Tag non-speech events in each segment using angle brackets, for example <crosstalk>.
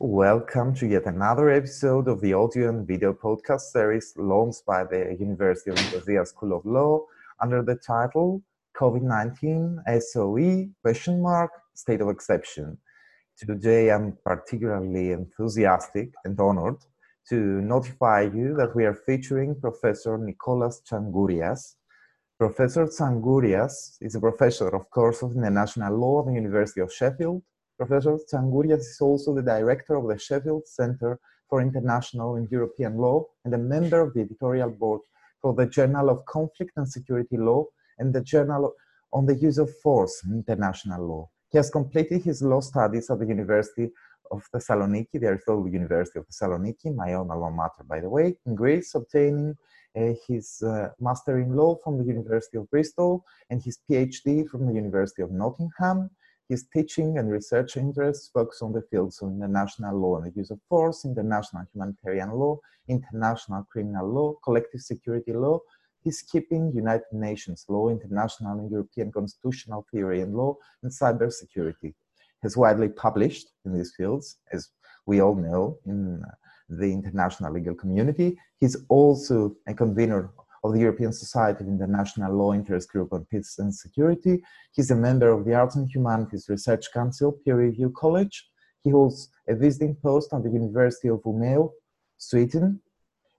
Welcome to yet another episode of the audio and video podcast series launched by the University of Nicosia School of Law under the title COVID-19 SOE question mark state of exception. Today I'm particularly enthusiastic and honored to notify you that we are featuring Professor Nicholas Tsagourias. Professor Tsagourias is a professor of course of international law at the University of Sheffield Professor Tsagourias is also the director of the Sheffield Center for International and European Law and a member of the editorial board for the Journal of Conflict and Security Law and the Journal on the Use of Force in International Law. He has completed his law studies at the University of Thessaloniki, the Aristotle University of Thessaloniki, my own alma mater, by the way, in Greece, obtaining uh, his uh, master in law from the University of Bristol and his PhD from the University of Nottingham. His teaching and research interests focus on the fields of international law and the use of force, international humanitarian law, international criminal law, collective security law, peacekeeping, United Nations law, international and European constitutional theory and law, and cybersecurity. He's widely published in these fields, as we all know, in the international legal community. He's also a convener of the European Society of International Law Interest Group on Peace and Security. He's a member of the Arts and Humanities Research Council Peer Review College. He holds a visiting post at the University of Umeå, Sweden,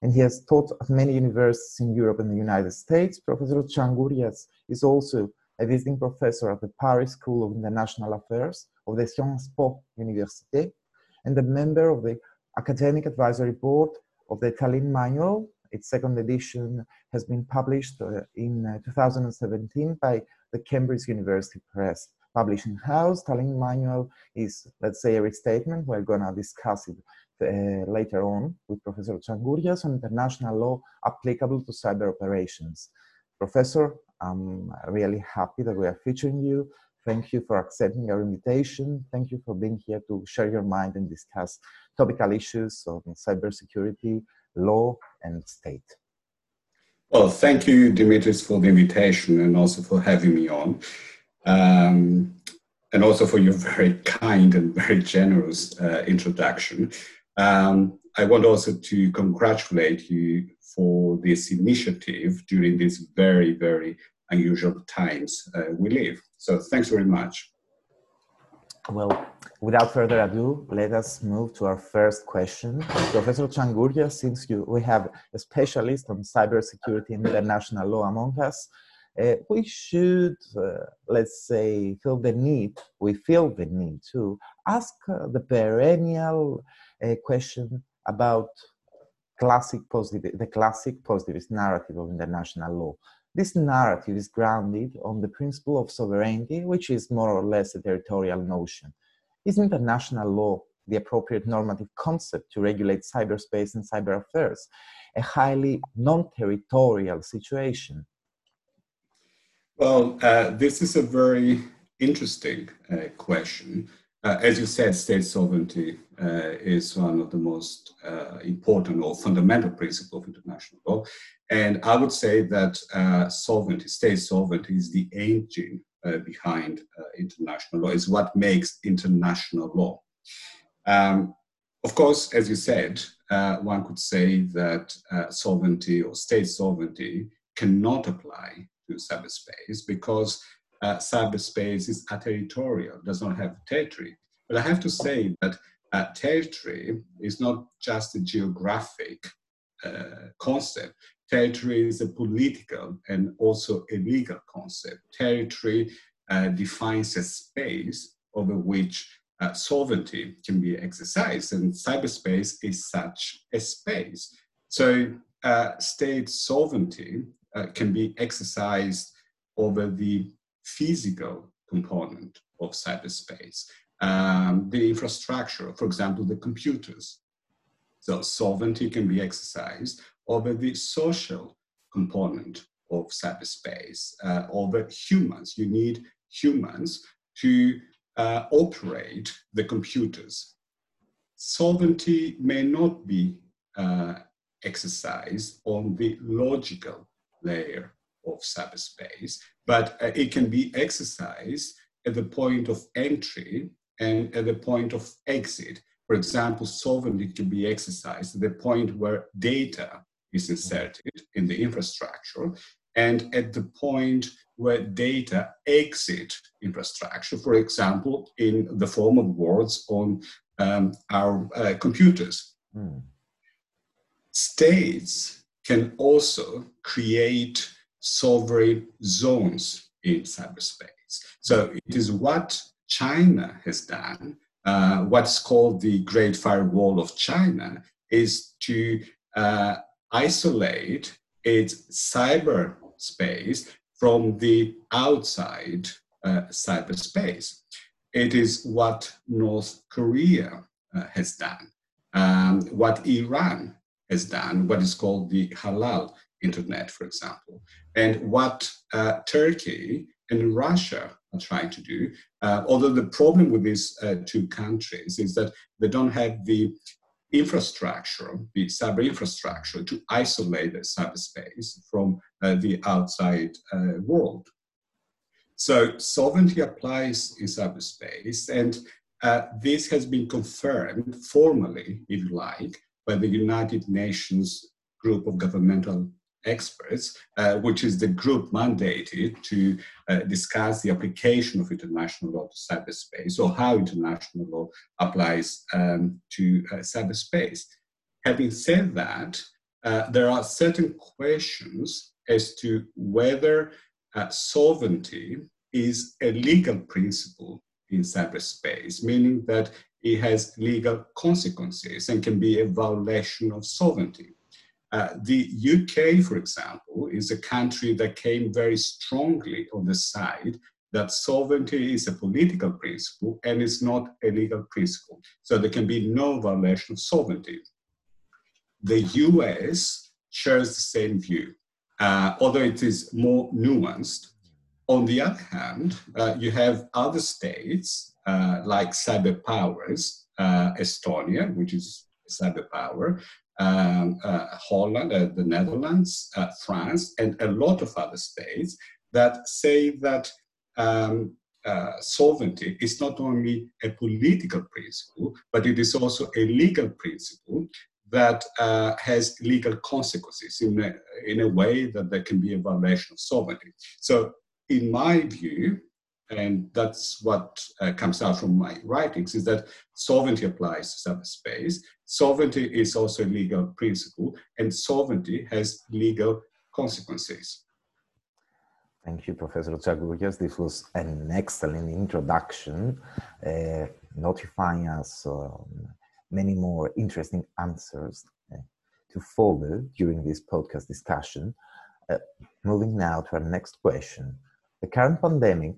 and he has taught at many universities in Europe and the United States. Professor Tsagourias is also a visiting professor at the Paris School of International Affairs of the Sciences Po Université and a member of the Academic Advisory Board of the Tallinn Manual its second edition has been published uh, in uh, 2017 by the Cambridge University Press publishing house. Tallinn Manual is, let's say, a restatement. We're going to discuss it uh, later on with Professor Tsagourias on international law applicable to cyber operations. Professor, I'm really happy that we are featuring you. Thank you for accepting our invitation. Thank you for being here to share your mind and discuss topical issues on cybersecurity, law, and state. Well, thank you, Dimitris, for the invitation and also for having me on. Um, and also for your <laughs> very kind and very generous uh, introduction. Um, I want also to congratulate you for this initiative during these very, very unusual times uh, we live. So thanks very much. Well, without further ado, let us move to our first question. Professor Tsagourias, since you, we have a specialist on cybersecurity and international law among us, uh, we should, uh, let's say, feel the need, we feel the need to ask uh, the perennial uh, question about classic positive, the classic positivist narrative of international law. This narrative is grounded on the principle of sovereignty, which is more or less a territorial notion. Is international law the appropriate normative concept to regulate cyberspace and cyber affairs? A highly non territorial situation? Well, uh, this is a very interesting uh, question. Uh, as you said, state sovereignty uh, is one of the most uh, important or fundamental principles of international law. And I would say that uh, sovereignty, state sovereignty, is the engine uh, behind uh, international law, is what makes international law. Um, of course, as you said, one could say that sovereignty or state sovereignty cannot apply to cyberspace because uh, cyberspace is a territorial, does not have territory. But I have to say that uh, territory is not just a geographic uh, concept. Territory is a political and also a legal concept. Territory uh, defines a space over which uh, sovereignty can be exercised, and cyberspace is such a space. So, uh, state sovereignty uh, can be exercised over the physical component of cyberspace, um, the infrastructure, for example, the computers. So sovereignty can be exercised over the social component of cyberspace, uh, over humans. You need humans to uh, operate the computers. Sovereignty may not be uh, exercised on the logical layer of cyberspace, but uh, it can be exercised at the point of entry and at the point of exit For example, sovereignty can be exercised at the point where data is inserted in the infrastructure and at the point where data exit infrastructure, for example, in the form of words on um, our uh, computers. Mm. States can also create sovereign zones in cyberspace. So it is what China has done, uh, what's called the Great Firewall of China, is to uh, isolate its cyberspace from the outside uh, cyberspace. It is what North Korea uh, has done, um, what Iran has done, what is called the halal internet, for example, and what uh, Turkey and Russia are trying to do. Uh, although the problem with these uh, two countries is that they don't have the infrastructure, the cyber infrastructure, to isolate the cyberspace from uh, the outside uh, world. So sovereignty applies in cyberspace, and uh, this has been confirmed formally, if you like, by the United Nations group of governmental experts, uh, which is the group mandated to uh, discuss the application of international law to cyberspace or how international law applies um, to uh, cyberspace. Having said that, uh, there are certain questions as to whether uh, sovereignty is a legal principle in cyberspace, meaning that it has legal consequences and can be a violation of sovereignty. Uh, the UK, for example, is a country that came very strongly on the side that sovereignty is a political principle and is not a legal principle. So there can be no violation of sovereignty. The US shares the same view, uh, although it is more nuanced. On the other hand, uh, you have other states uh, like cyber powers, uh, Estonia, which is a cyber power, um, uh, Holland, uh, the Netherlands, uh, France, and a lot of other states that say that um, uh, sovereignty is not only a political principle, but it is also a legal principle that uh, has legal consequences in a, in a way that there can be a violation of sovereignty. So, in my view, and that's what uh, comes out from my writings, is that sovereignty applies to cyberspace. Sovereignty is also a legal principle, and sovereignty has legal consequences. Thank you, Professor Tsagourias. This was an excellent introduction, uh, notifying us um, many more interesting answers uh, to follow during this podcast discussion. Uh, moving now to our next question. The current pandemic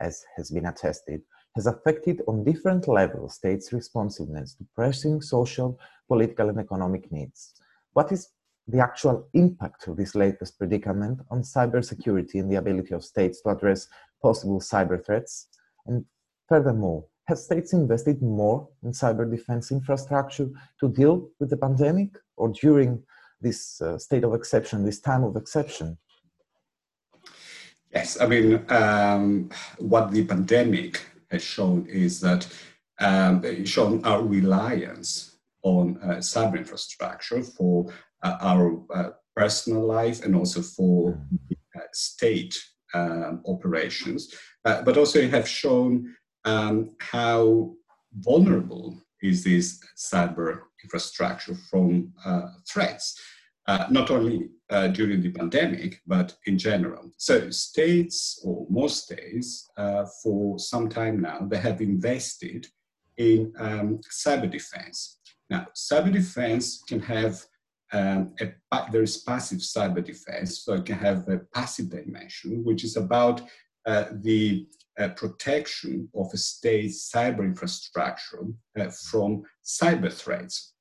as has been attested, has affected on different levels states' responsiveness to pressing social, political, and economic needs. What is the actual impact of this latest predicament on cybersecurity and the ability of states to address possible cyber threats? And furthermore, have states invested more in cyber defense infrastructure to deal with the pandemic or during this uh, state of exception, this time of exception? Yes, I mean, um, what the pandemic has shown is that um, shown our reliance on uh, cyber infrastructure for uh, our uh, personal life and also for uh, state um, operations, uh, but also have shown um, how vulnerable is this cyber infrastructure from uh, threats uh, not only uh, during the pandemic, but in general. So states, or most states, uh, for some time now, they have invested in um, cyber defense. Now, cyber defense can have um, a, there is passive cyber defense, so it can have a passive dimension, which is about uh, the uh, protection of a state's cyber infrastructure uh, from cyber threats.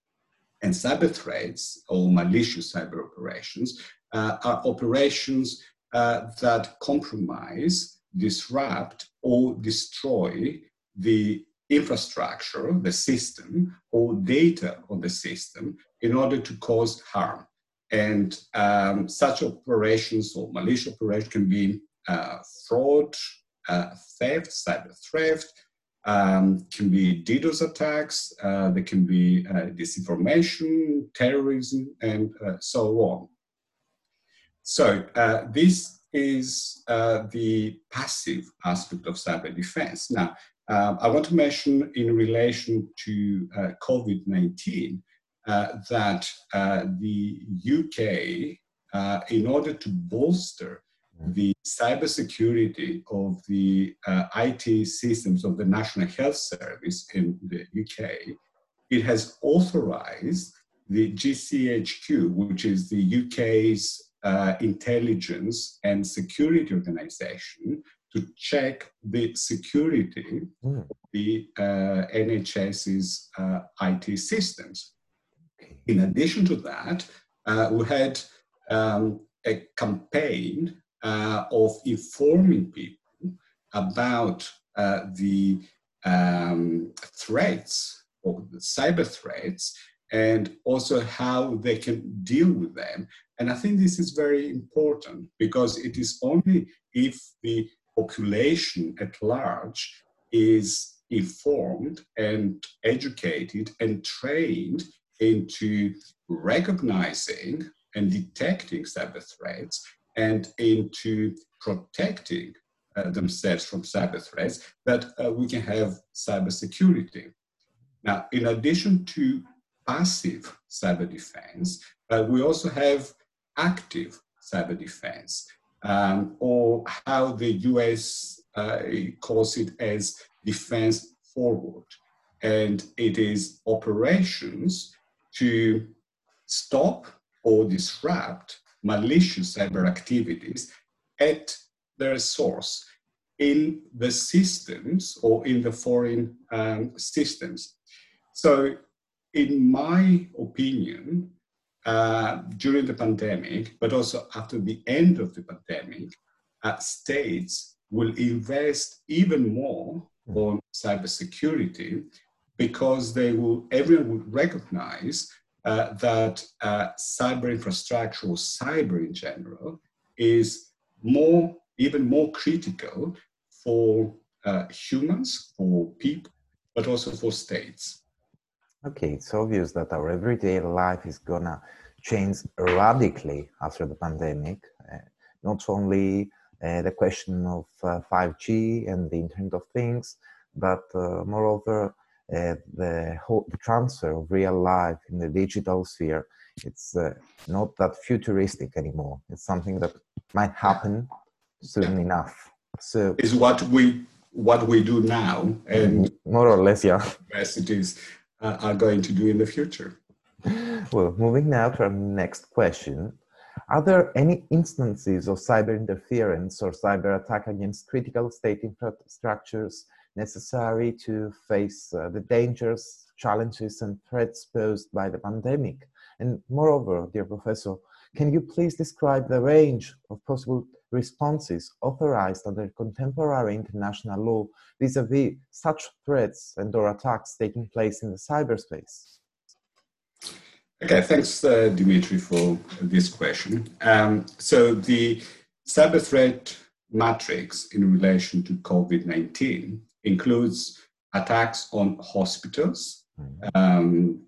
And cyber threats or malicious cyber operations uh, are operations uh, that compromise, disrupt, or destroy the infrastructure, the system, or data on the system in order to cause harm. And um, such operations or malicious operations can be uh, fraud, uh, theft, cyber theft, um, can be DDoS attacks, uh, there can be uh, disinformation, terrorism, and uh, so on. So uh, this is uh, the passive aspect of cyber defense. Now, um, I want to mention in relation to uh, COVID-19 that the UK, in order to bolster the cybersecurity of the uh, IT systems of the National Health Service in the UK, it has authorized the GCHQ, which is the UK's uh, intelligence and security organization, to check the security mm. of the uh, NHS's uh, IT systems. In addition to that, uh, we had um, a campaign uh, of informing people about uh, the um, threats or the cyber threats and also how they can deal with them. And I think this is very important because it is only if the population at large is informed and educated and trained into recognizing and detecting cyber threats and into protecting uh, themselves from cyber threats, that uh, we can have cybersecurity. Now, in addition to passive cyber defense, uh, we also have active cyber defense, um, or how the US uh, calls it as defense forward. And it is operations to stop or disrupt malicious cyber activities at their source in the systems or in the foreign um, systems. So, in my opinion, uh, during the pandemic, but also after the end of the pandemic, uh, states will invest even more on cybersecurity because they will, everyone will recognize uh, that uh, cyber infrastructure or cyber in general is more, even more critical for uh, humans, for people, but also for states. Okay, it's obvious that our everyday life is gonna change radically after the pandemic. Uh, not only uh, the question of 5G and the Internet of Things, but moreover, the whole the transfer of real life in the digital sphere it's uh, not that futuristic anymore. It's something that might happen soon enough. So is what we what we do now and more or less yeah. universities uh, are going to do in the future. Well moving now to our next question. Are there any instances of cyber interference or cyber attack against critical state infrastructures necessary to face uh, the dangers, challenges, and threats posed by the pandemic. And moreover, dear Professor, can you please describe the range of possible responses authorized under contemporary international law vis-a-vis such threats and or attacks taking place in the cyberspace? Okay, thanks, uh, Dimitri, for this question. Um, so the cyber threat matrix in relation to COVID-19 includes attacks on hospitals, mm-hmm. um,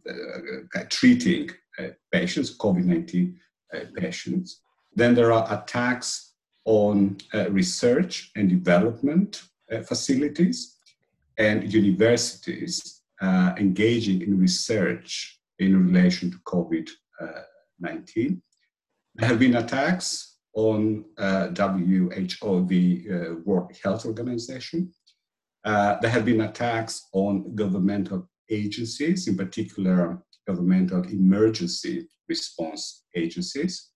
uh, treating uh, patients, COVID 19 uh, patients. Then there are attacks on uh, research and development uh, facilities and universities uh, engaging in research in relation to COVID 19. There have been attacks on WHO, the World Health Organization, uh, there have been attacks on governmental agencies, in particular governmental emergency response agencies.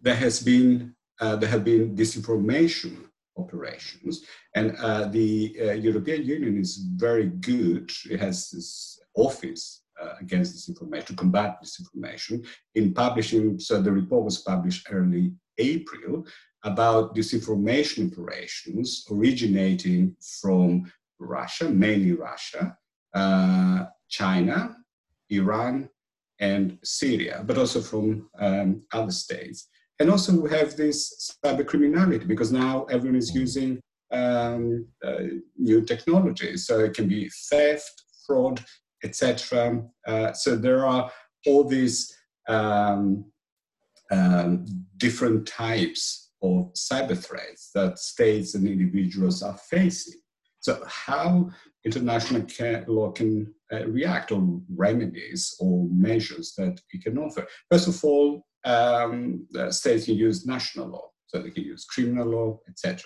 There has been uh, there have been disinformation operations, and uh, the uh, European Union is very good. It has this office uh, against disinformation to combat disinformation in publishing. So the report was published early April, about disinformation operations originating from Russia, mainly Russia, uh, China, Iran, and Syria, but also from um, other states. And also we have this cyber criminality because now everyone is using um, uh, new technologies. So it can be theft, fraud, etc. Uh, so there are all these um, um, different types of cyber threats that states and individuals are facing. So how international law can uh, react or remedies or measures that it can offer. First of all, um, states can use national law, so they can use criminal law, etc.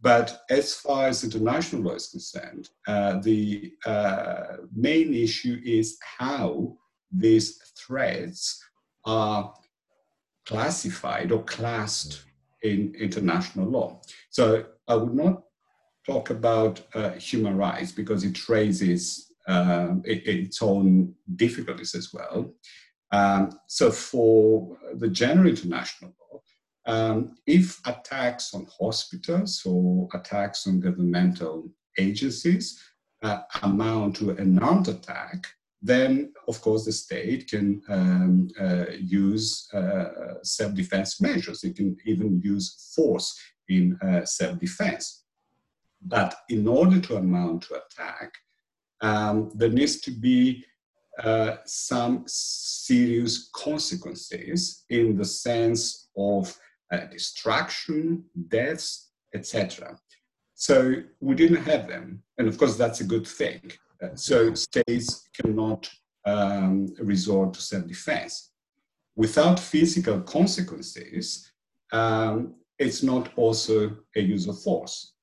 But as far as international law is concerned, uh, the uh, main issue is how these threats are classified or classed in international law. So I would not talk about uh, human rights because it raises it, its own difficulties as well. Um, so for the general international law, um, if attacks on hospitals or attacks on governmental agencies uh, amount to an armed attack, then of course the state can um, uh, use uh, self-defense measures. It can even use force in uh, self-defense. But in order to amount to attack, um, there needs to be uh, some serious consequences in the sense of uh, destruction, deaths, etc. So we didn't have them, and of course that's a good thing. So states cannot um, resort to self-defense. Without physical consequences, um, it's not also a use of force.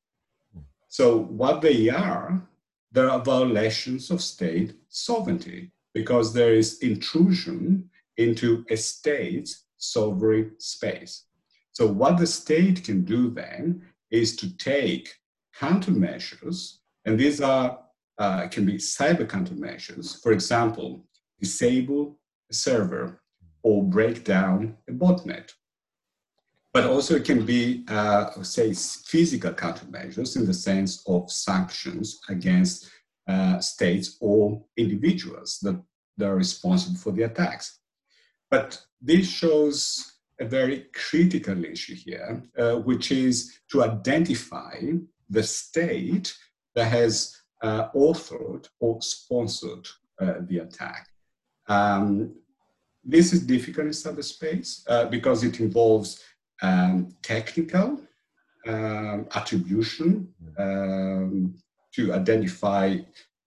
So what they are, there are violations of state sovereignty because there is intrusion into a state's sovereign space. So what the state can do then is to take countermeasures, and these are uh, can be cyber countermeasures. For example, disable a server or break down a botnet. But also it can be, uh, say, physical countermeasures in the sense of sanctions against uh, states or individuals that, that are responsible for the attacks. But this shows a very critical issue here, uh, which is to identify the state that has uh, authored or sponsored uh, the attack. Um, this is difficult in cyberspace uh, because it involves um, technical um, attribution um, to identify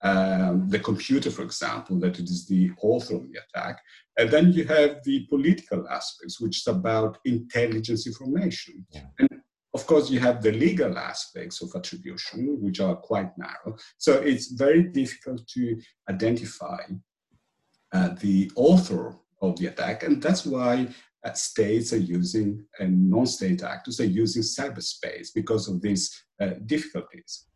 um, the computer, for example, that it is the author of the attack. And then you have the political aspects, which is about intelligence information. Yeah. And of course, you have the legal aspects of attribution, which are quite narrow. So it's very difficult to identify uh, the author of the attack. And that's why uh, states are using and non-state actors are using cyberspace because of these uh, difficulties.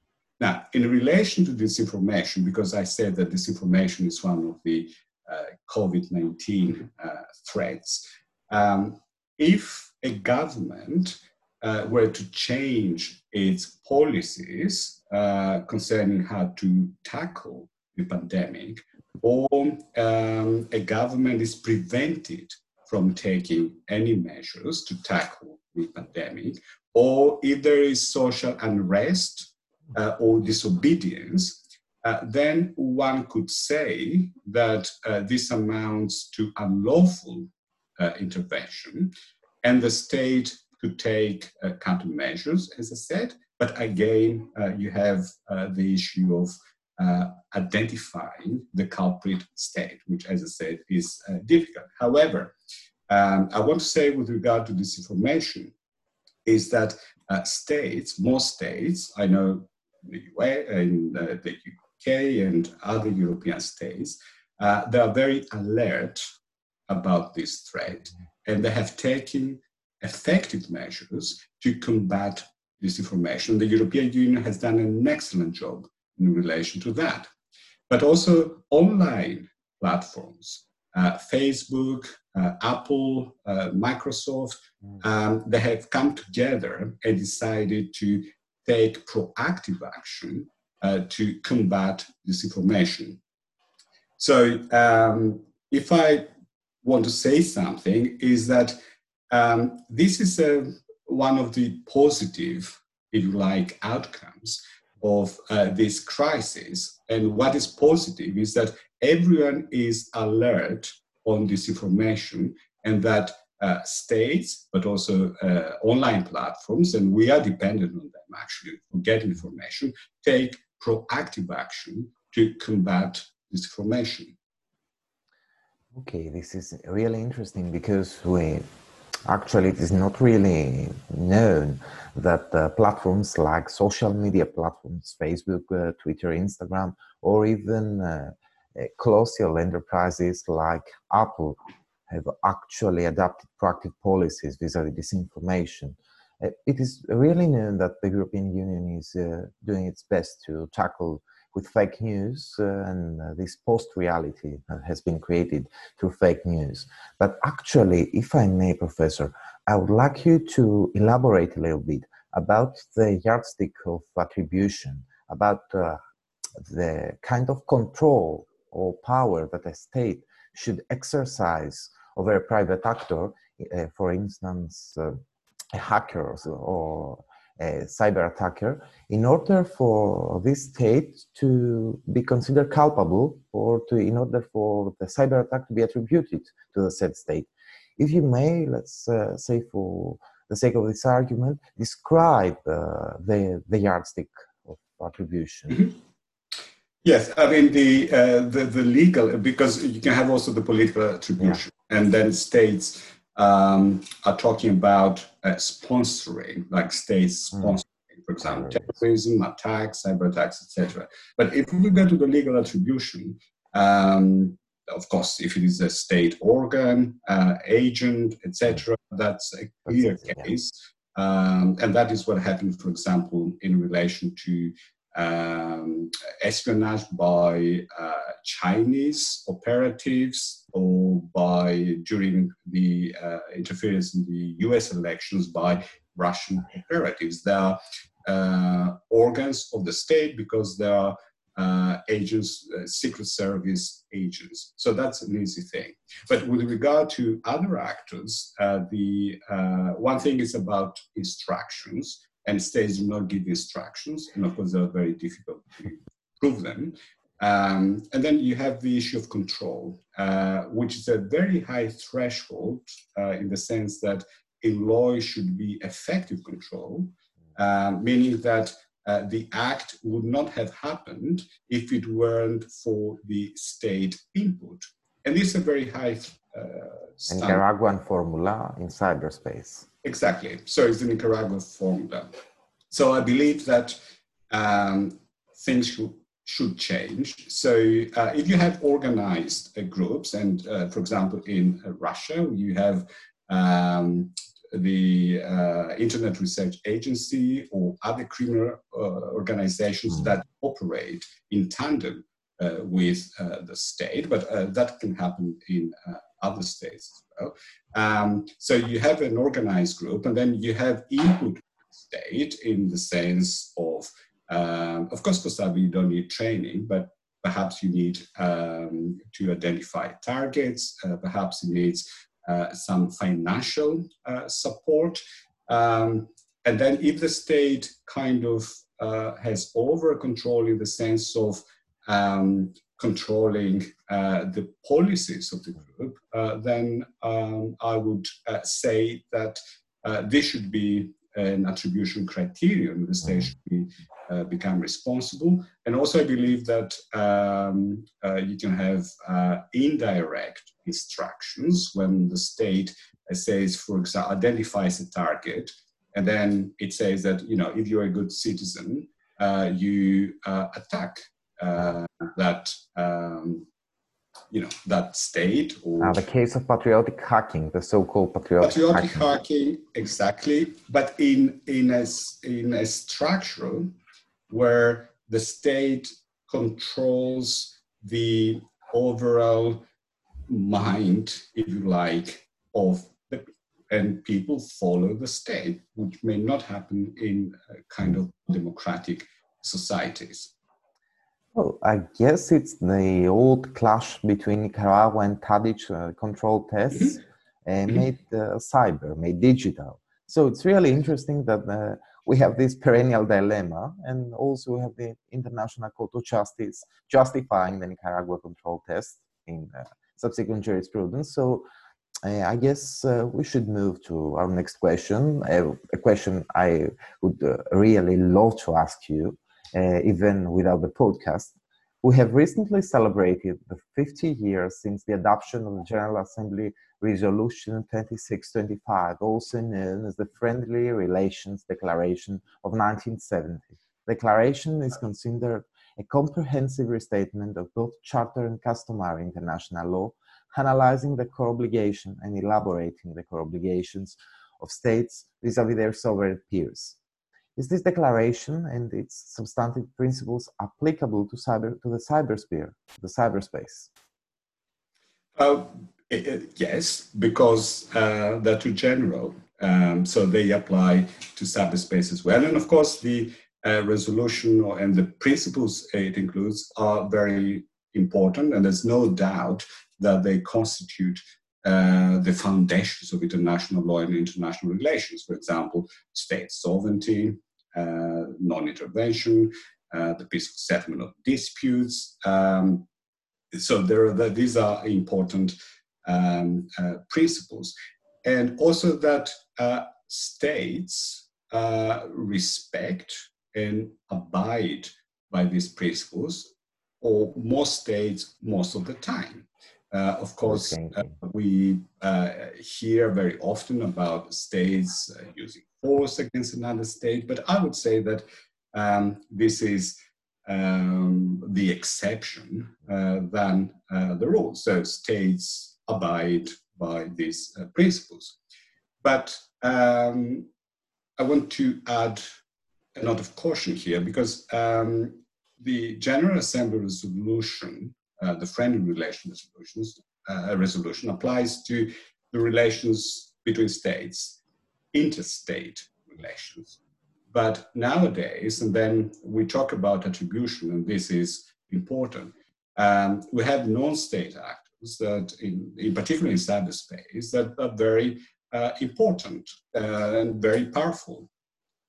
Now, in relation to disinformation, because I said that disinformation is one of the uh, COVID-19 uh, threats, um, if a government uh, were to change its policies uh, concerning how to tackle the pandemic, or um, a government is prevented from taking any measures to tackle the pandemic, or if there is social unrest uh, or disobedience, uh, then one could say that uh, this amounts to unlawful uh, intervention, and the state could take uh, countermeasures, as I said. But again, uh, you have the issue of identifying the culprit state, which, as I said, is difficult. However, um, I want to say with regard to disinformation is that uh, states, most states, I know the and uh, the UK and other European states, uh, they are very alert about this threat and they have taken effective measures to combat disinformation. The European Union has done an excellent job in relation to that. But also online platforms uh, Facebook, uh, Apple, uh, Microsoft, mm. um, they have come together and decided to take proactive action uh, to combat disinformation. So, um, if I want to say something, is that um, this is a, one of the positive if you like, outcomes of uh, this crisis. And what is positive is that everyone is alert on disinformation and that uh, states, but also uh, online platforms, and we are dependent on them actually to get information, take proactive action to combat disinformation. Okay, this is really interesting because we actually it is not really known that uh, platforms like social media platforms, Facebook, uh, Twitter, Instagram, or even uh, uh colossal enterprises like Apple have actually adopted proactive policies vis-à-vis disinformation. Uh, it is really known that the European Union is uh, doing its best to tackle with fake news uh, and uh, this post-reality that has been created through fake news. But actually, if I may, Professor, I would like you to elaborate a little bit about the yardstick of attribution, about uh, the kind of control or power that a state should exercise over a private actor, uh, for instance, uh, a hacker or a cyber attacker, in order for this state to be considered culpable or to, in order for the cyber attack to be attributed to the said state. If you may, let's uh, say for the sake of this argument, describe uh, the, the yardstick of attribution. Mm-hmm. Yes, I mean the, uh, the, the legal because you can have also the political attribution, yeah. and then states um, are talking about uh, sponsoring, like states hmm. sponsoring, mm. for example, terrorism, attacks, cyber attacks, etc. But if we go to the legal attribution, um, of course, if it is a state organ, uh, agent, etc., that's a clear case. Um, and that is what happened, for example, in relation to um, espionage by uh, Chinese operatives or by during the uh, interference in the US elections by Russian operatives. They are uh, organs of the state because they are uh, agents, uh, Secret Service agents. So that's an easy thing. But with regard to other actors, uh, the one thing is about instructions and states do not give instructions, and of course, they are very difficult to prove them. Um, and then you have the issue of control, uh, which is a very high threshold uh, in the sense that in law should be effective control, uh, meaning that uh, the act would not have happened if it weren't for the state input. And this is a very high uh, Nicaraguan formula in cyberspace. Exactly. So it's the Nicaraguan formula. So I believe that um, things should, should change. So uh, if you have organized uh, groups, and uh, for example, in uh, Russia, you have um, the uh, Internet Research Agency or other criminal organizations mm. that operate in tandem with the state, but that can happen in other states as well. Um, so you have an organized group, and then you have input state in the sense of, um, of course, Kostavi, you don't need training, but perhaps you need um, to identify targets, uh, perhaps it needs uh, some financial uh, support. Um, and then if the state kind of uh, has over control in the sense of um, controlling uh, the policies of the group, uh, then um, I would uh, say that uh, this should be an attribution criterion. The state should be, uh, become responsible. And also, I believe that um, uh, you can have indirect instructions when the state says, for example, identifies a target, and then it says that you know if you're a good citizen, you attack uh, that um, you know that state or now the case of patriotic hacking the so-called patriotic, patriotic hacking. hacking. exactly but in in a in a structure where the state controls the overall mind if you like of the and people follow the state which may not happen in kind of democratic societies well, I guess it's the old clash between Nicaragua and Tadic uh, control tests mm-hmm. uh, made uh, cyber, made digital. So it's really interesting that uh, we have this perennial dilemma, and also we have the International Court of Justice justifying the Nicaragua control test in uh, subsequent jurisprudence. So uh, I guess uh, we should move to our next question, uh, a question I would uh, really love to ask you, uh, even without the podcast. We have recently celebrated the 50 years since the adoption of the General Assembly Resolution 2625, also known as the Friendly Relations Declaration of 1970. The declaration is considered a comprehensive restatement of both charter and customary international law, analyzing the core obligation and elaborating the core obligations of states vis-à-vis their sovereign peers. Is this declaration and its substantive principles applicable to cyber to the cybersphere, the cyberspace? Uh, yes, because uh, they're too general. Um, so they apply to cyberspace as well. And of course, the uh, resolution and the principles it includes are very important. And there's no doubt that they constitute uh, the foundations of international law and international relations. For example, state sovereignty, uh, non intervention, uh, the peaceful settlement of disputes. Um, so there are the, these are important um, uh, principles. And also that uh, states respect and abide by these principles, or most states most of the time. Uh, of course, uh, we uh, hear very often about states uh, using force against another state, but I would say that um, this is um, the exception uh, than uh, the rule. So states abide by these principles. But um, I want to add a note of caution here because um, the General Assembly resolution uh, the friendly relation uh, resolution applies to the relations between states, interstate relations. But nowadays, and then we talk about attribution, and this is important, um, we have non-state actors that, in, in particular in cyberspace, that are very uh, important uh, and very powerful,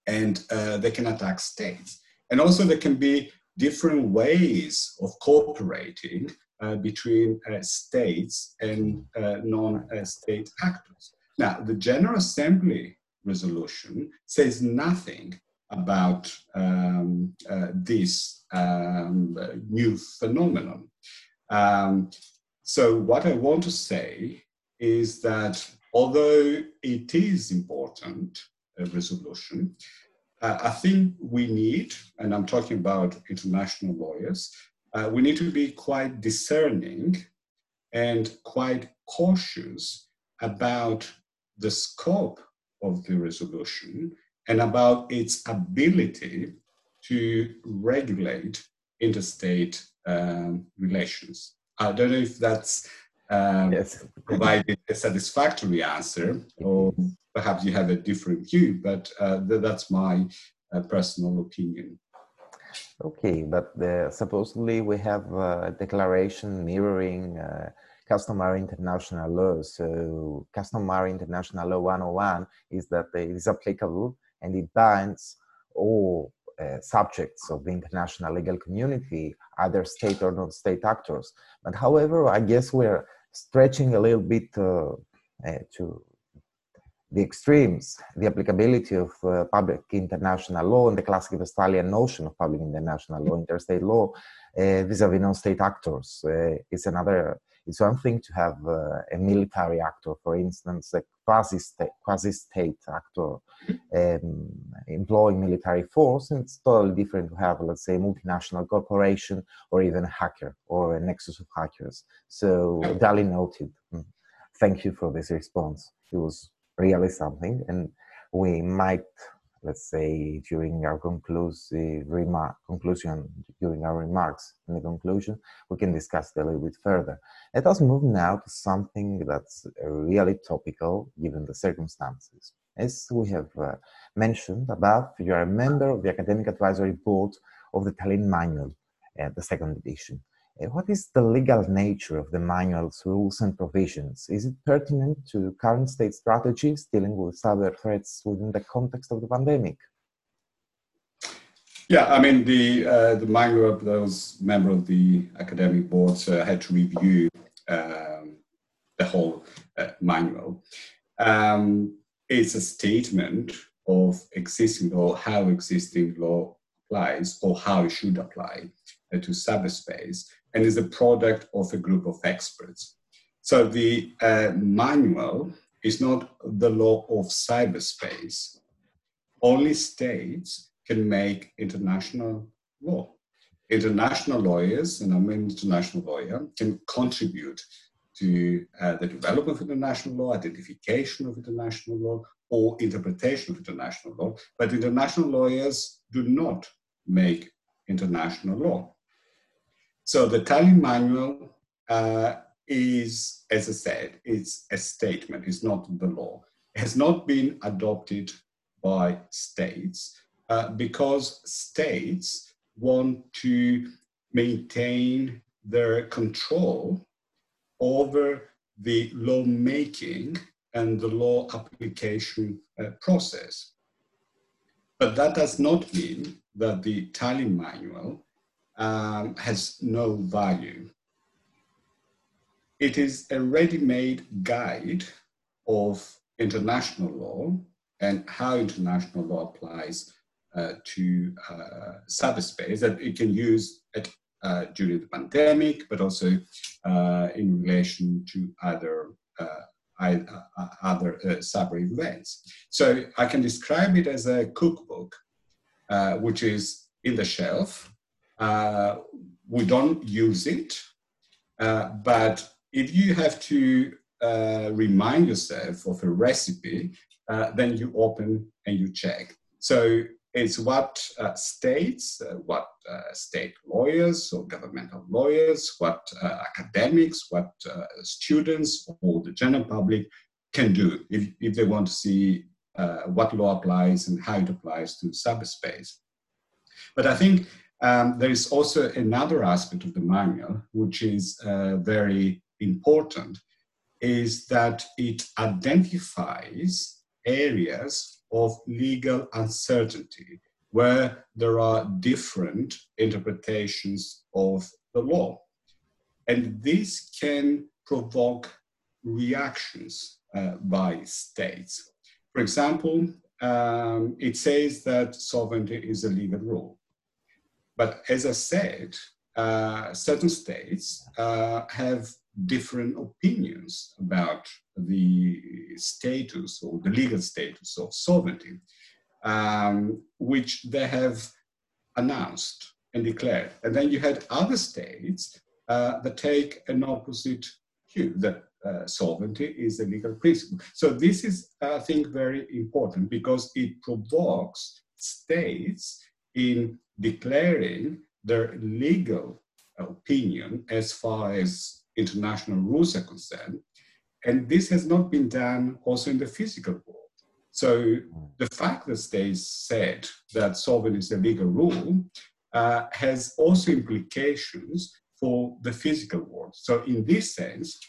and uh, they can attack states. And also, there can be different ways of cooperating uh, between uh, states and uh, non-state actors. Now, the General Assembly resolution says nothing about um, uh, this um, new phenomenon. Um, so, what I want to say is that although it is important, a resolution, uh, I think we need, and I'm talking about international lawyers, uh, we need to be quite discerning and quite cautious about the scope of the resolution and about its ability to regulate interstate um, relations. I don't know if that's um, yes. provided a satisfactory answer, or perhaps you have a different view, but uh, th- that's my uh, personal opinion. Okay, but uh, supposedly we have a declaration mirroring uh, customary international law. So, customary international law 101 is that it is applicable and it binds all uh, subjects of the international legal community, either state or non state actors. But, however, I guess we're stretching a little bit uh, uh, to the extremes, the applicability of uh, public international law and the classic Westphalian notion of public international law, interstate law, uh, vis-a-vis non-state actors. Uh, it's another. It's one thing to have uh, a military actor, for instance, quasi-state, quasi-state actor um, employing military force, and it's totally different to have, let's say, a multinational corporation or even a hacker or a nexus of hackers. So, Dali noted. Mm. Thank you for this response. It was really something and we might let's say during our conclusive remark conclusion during our remarks in the conclusion we can discuss it a little bit further. Let us move now to something that's really topical given the circumstances. As we have uh, mentioned above you are a member of the academic advisory board of the tallinn manual uh, the second edition what is the legal nature of the manual's rules and provisions? Is it pertinent to current state strategies dealing with cyber threats within the context of the pandemic? Yeah, I mean, the, uh, the manual, those member of the academic board uh, had to review um, the whole uh, manual. Um, it's a statement of existing law, how existing law applies or how it should apply uh, to cyberspace, and is a product of a group of experts. So the uh, manual is not the law of cyberspace. Only states can make international law. International lawyers, and I'm an international lawyer, can contribute to uh, the development of international law, identification of international law, or interpretation of international law. But international lawyers do not make international law. So the Tallinn Manual uh, is, as I said, it's a statement, it's not the law. It has not been adopted by states uh, because states want to maintain their control over the lawmaking and the law application uh, process. But that does not mean that the Tallinn manual um, has no value. It is a ready-made guide of international law and how international law applies uh, to uh, cyberspace that it can use at, uh, during the pandemic, but also uh, in relation to other uh, other uh, cyber events. So I can describe it as a cookbook, which is in the shelf. Uh, we don't use it, uh, but if you have to uh, remind yourself of a recipe, uh, then you open and you check. So it's what uh, states, uh, what state lawyers or governmental lawyers, what academics, what students or the general public can do if, if they want to see what law applies and how it applies to cyberspace. But I think um, there is also another aspect of the manual which is very important, is that it identifies areas of legal uncertainty, where there are different interpretations of the law. And this can provoke reactions uh, by states. For example, um, it says that sovereignty is a legal rule. But as I said, uh, certain states uh, have different opinions about the status or the legal status of sovereignty, um, which they have announced and declared. And then you had other states uh, that take an opposite view that uh, sovereignty is a legal principle. So this is, I think, very important because it provokes states in declaring their legal opinion as far as international rules are concerned. And this has not been done also in the physical world. So the fact that states said that sovereign is a legal rule uh, has also implications for the physical world. So in this sense,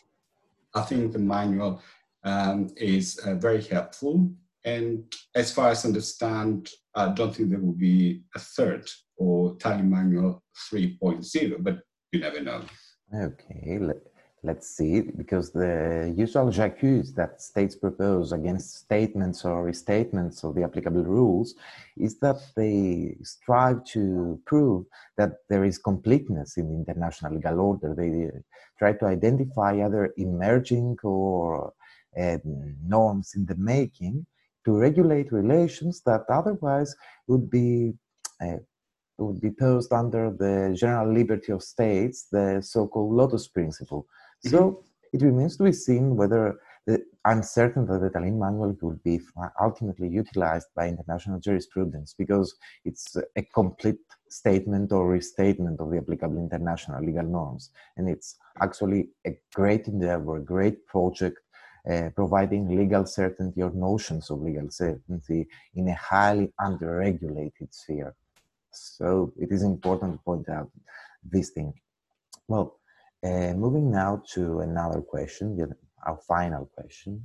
I think the manual um, is uh, very helpful. And as far as I understand, I don't think there will be a third or Tallinn Manual 3.0, but you never know. Okay, Let, let's see, because the usual j'accuse that states propose against statements or restatements of the applicable rules is that they strive to prove that there is completeness in the international legal order. They try to identify other emerging or uh, norms in the making to regulate relations that otherwise would be uh, would be posed under the general liberty of states, the so-called lotus principle. Mm-hmm. So it remains to be seen whether the, I'm certain that the Tallinn manual will be ultimately utilized by international jurisprudence because it's a complete statement or restatement of the applicable international legal norms. And it's actually a great endeavor, a great project uh, providing legal certainty or notions of legal certainty in a highly under-regulated sphere. So it is important to point out this thing. Well, uh, moving now to another question, our final question.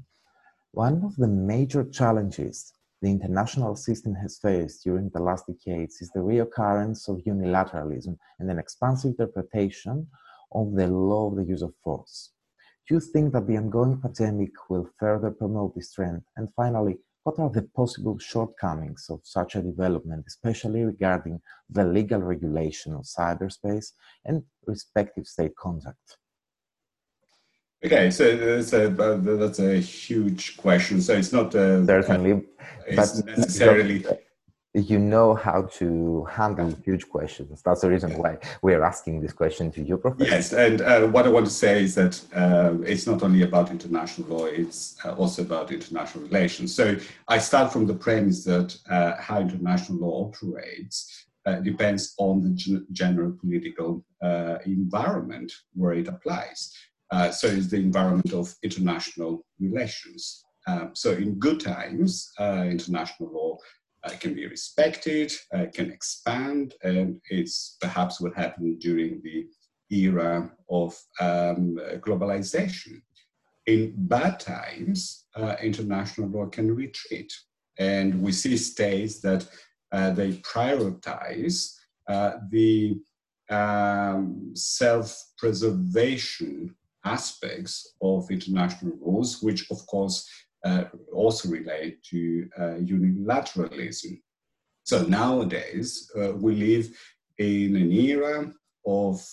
One of the major challenges the international system has faced during the last decades is the reoccurrence of unilateralism and an expansive interpretation of the law of the use of force. Do you think that the ongoing pandemic will further promote this trend? And finally, what are the possible shortcomings of such a development, especially regarding the legal regulation of cyberspace and respective state conduct? Okay, so that's uh, a, that's a huge question. So it's not a, certainly, it's necessarily you know how to handle huge questions. That's the reason why we're asking this question to you, Professor. Yes, and uh, what I want to say is that uh, it's not only about international law, it's uh, also about international relations. So I start from the premise that uh, how international law operates uh, depends on the general political uh, environment where it applies. so it's the environment of international relations. Um, so in good times, international law uh, can be respected, uh, can expand, and it's perhaps what happened during the era of um, globalization. In bad times, uh, international law can retreat, and we see states that uh, they prioritize uh, the um, self-preservation aspects of international rules, which of course uh, also relate to uh, unilateralism. So nowadays, uh, we live in an era of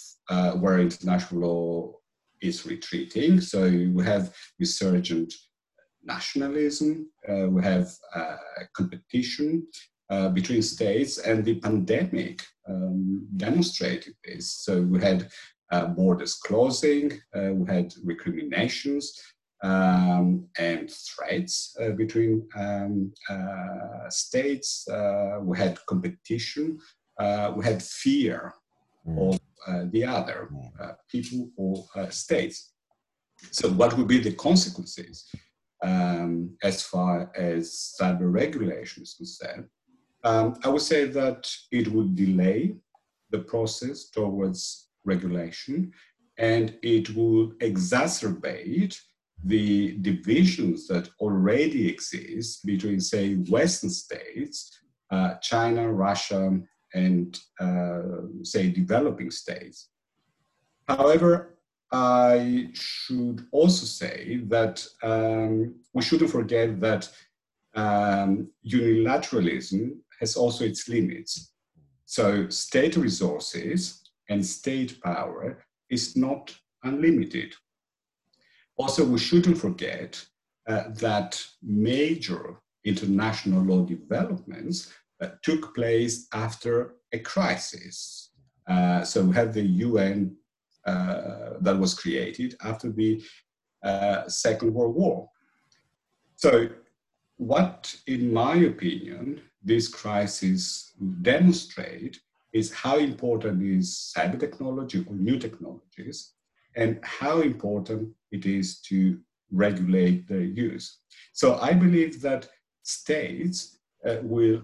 where international law is retreating. So we have resurgent nationalism, uh, we have uh, competition uh, between states, and the pandemic um, demonstrated this. So we had borders closing, we had recriminations, um, and threats uh, between um, uh, states. Uh, we had competition. Uh, we had fear mm. of uh, the other uh, people or states. So, what would be the consequences um, as far as cyber regulation is concerned? Um, I would say that it would delay the process towards regulation and it would exacerbate the divisions that already exist between, say, Western states, uh, China, Russia, and, uh, say, developing states. However, I should also say that um, we shouldn't forget that um, unilateralism has also its limits. So, state resources and state power is not unlimited. Also, we shouldn't forget uh, that major international law developments uh, took place after a crisis. Uh, so we have the UN uh, that was created after the uh, Second World War. So, what, in my opinion, this crisis demonstrate is how important is cyber technology or new technologies and how important it is to regulate their use. So I believe that states uh, will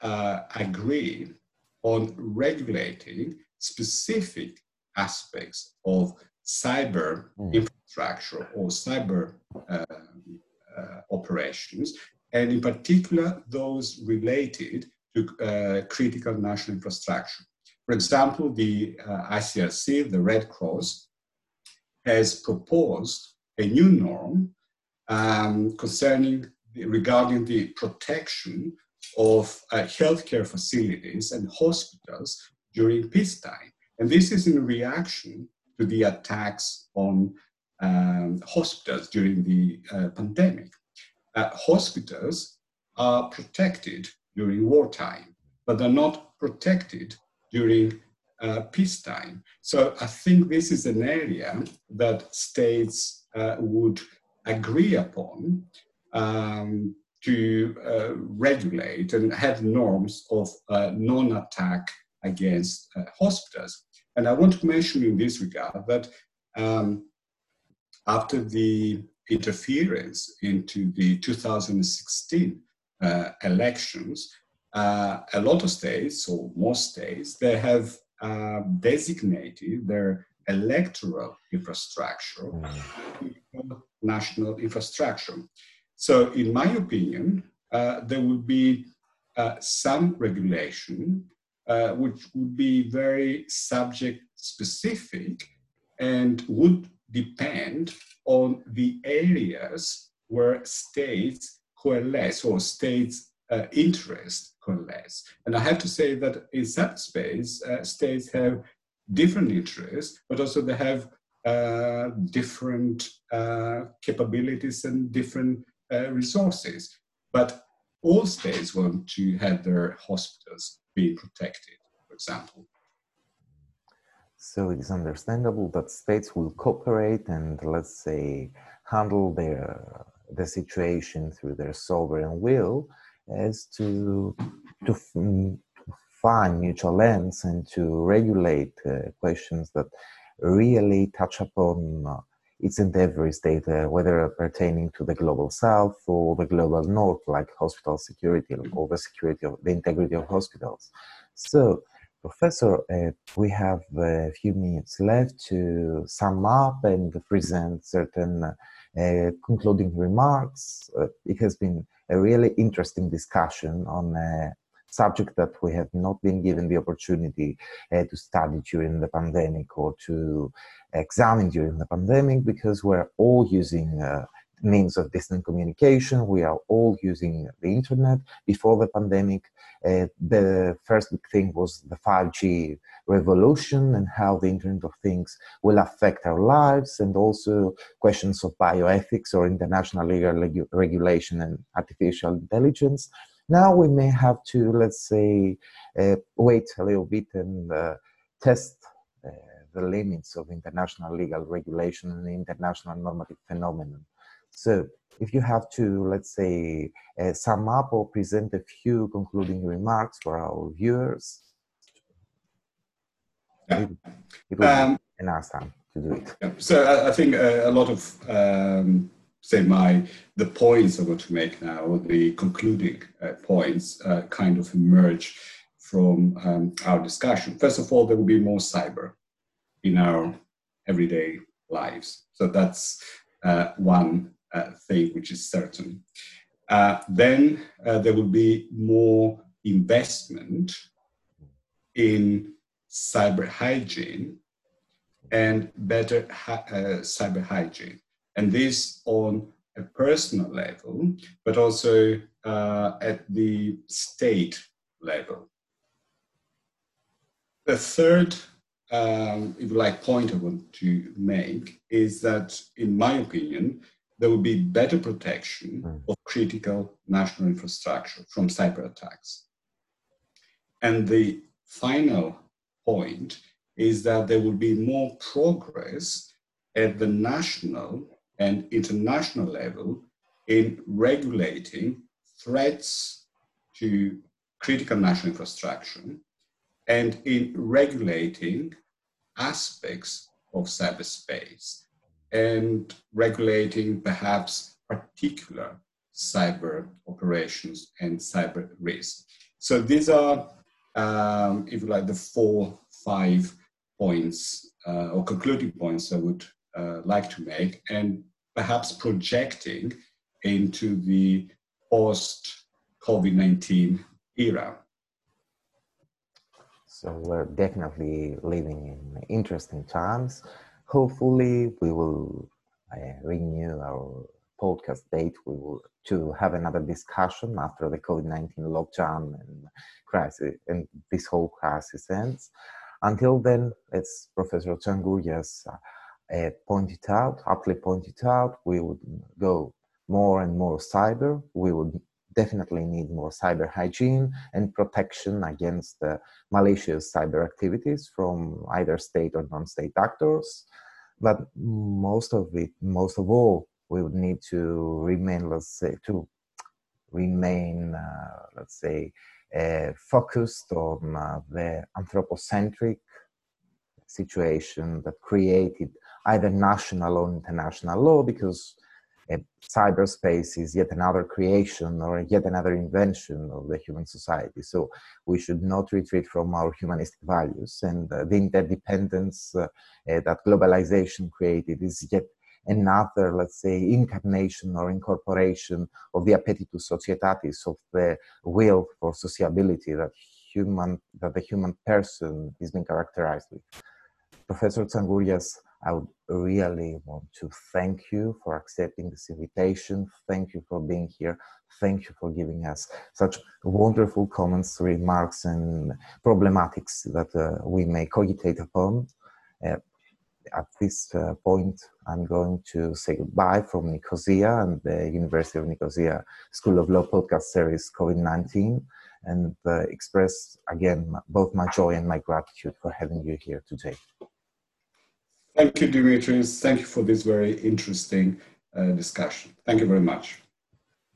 uh, agree on regulating specific aspects of cyber mm. infrastructure or cyber uh, uh, operations, and in particular those related to uh, critical national infrastructure. For example, the uh, ICRC, the Red Cross, has proposed a new norm um, concerning regarding the protection of uh, healthcare facilities and hospitals during peacetime. And this is in reaction to the attacks on um, hospitals during the uh, pandemic. Uh, hospitals are protected during wartime, but they're not protected during uh, peacetime. So I think this is an area that states uh, would agree upon um, to uh, regulate and have norms of uh, non-attack against uh, hospitals. And I want to mention in this regard that um, after the interference into the 2016 uh, elections, a lot of states, or most states, they have uh, designated their electoral infrastructure mm. national infrastructure. So, in my opinion, uh, there would be uh, some regulation uh, which would be very subject specific and would depend on the areas where states coalesce or states' uh, interest coalesce. And I have to say that in some space, uh, states have different interests, but also they have uh, different uh, capabilities and different uh, resources. But all states want to have their hospitals being protected, for example. So it is understandable that states will cooperate and, let's say, handle their the situation through their sovereign will as to to find mutual ends and to regulate uh, questions that really touch upon uh, its state, uh, whether pertaining to the global south or the global north, like hospital security or the security of the integrity of hospitals. So, Professor, uh, we have a few minutes left to sum up and present certain uh, concluding remarks. Uh, it has been a really interesting discussion on a subject that we have not been given the opportunity uh, to study during the pandemic or to examine during the pandemic because we're all using uh, means of distant communication. We are all using the internet. Before the pandemic, uh, the first big thing was the 5G revolution and how the Internet of Things will affect our lives, and also questions of bioethics or international legal regu- regulation and artificial intelligence. Now we may have to, let's say, uh, wait a little bit and uh, test uh, the limits of international legal regulation and international normative phenomenon. So, if you have to, let's say, uh, sum up or present a few concluding remarks for our viewers, yeah. it, will um, be enough time to do it. Yeah. So, I, I think uh, a lot of um, say my the points I want to make now, the concluding uh, points, uh, kind of emerge from um, our discussion. First of all, there will be more cyber in our everyday lives. So that's uh, one thing which is certain. Uh, then uh, there will be more investment in cyber hygiene and better hi- uh, cyber hygiene. And this on a personal level, but also uh, at the state level. The third um, if you like, point I want to make is that, in my opinion, there will be better protection mm. of critical national infrastructure from cyber attacks. And the final point is that there will be more progress at the national and international level in regulating threats to critical national infrastructure and in regulating aspects of cyberspace and regulating perhaps particular cyber operations and cyber risk. So these are, um, if you like, the four, five points uh, or concluding points I would uh, like to make, and perhaps projecting into the post COVID 19 era. So we're definitely living in interesting times hopefully we will uh, renew our podcast date. We will to have another discussion after the covid-19 lockdown and crisis and this whole crisis ends. Until then as professor Tsagourias uh, uh, pointed out aptly pointed out we would go more and more cyber. We would definitely need more cyber hygiene and protection against the malicious cyber activities from either state or non-state actors. But most of it, most of all, we would need to remain, let's say, to remain, uh, let's say, uh, focused on uh, the anthropocentric situation that created either national or international law, because cyberspace is yet another creation or yet another invention of the human society. So we should not retreat from our humanistic values. And uh, the interdependence uh, uh, that globalization created is yet another, let's say, incarnation or incorporation of the appetitus societatis, of the will for sociability that human that the human person is being characterized with. Professor Tsagourias, I would really want to thank you for accepting this invitation. Thank you for being here. Thank you for giving us such wonderful comments, remarks, and problematics that uh, we may cogitate upon. Uh, at this uh, point, I'm going to say goodbye from Nicosia and the University of Nicosia School of Law podcast series COVID 19 and uh, express again both my joy and my gratitude for having you here today. Thank you, Dimitris. Thank you for this very interesting uh, discussion. Thank you very much.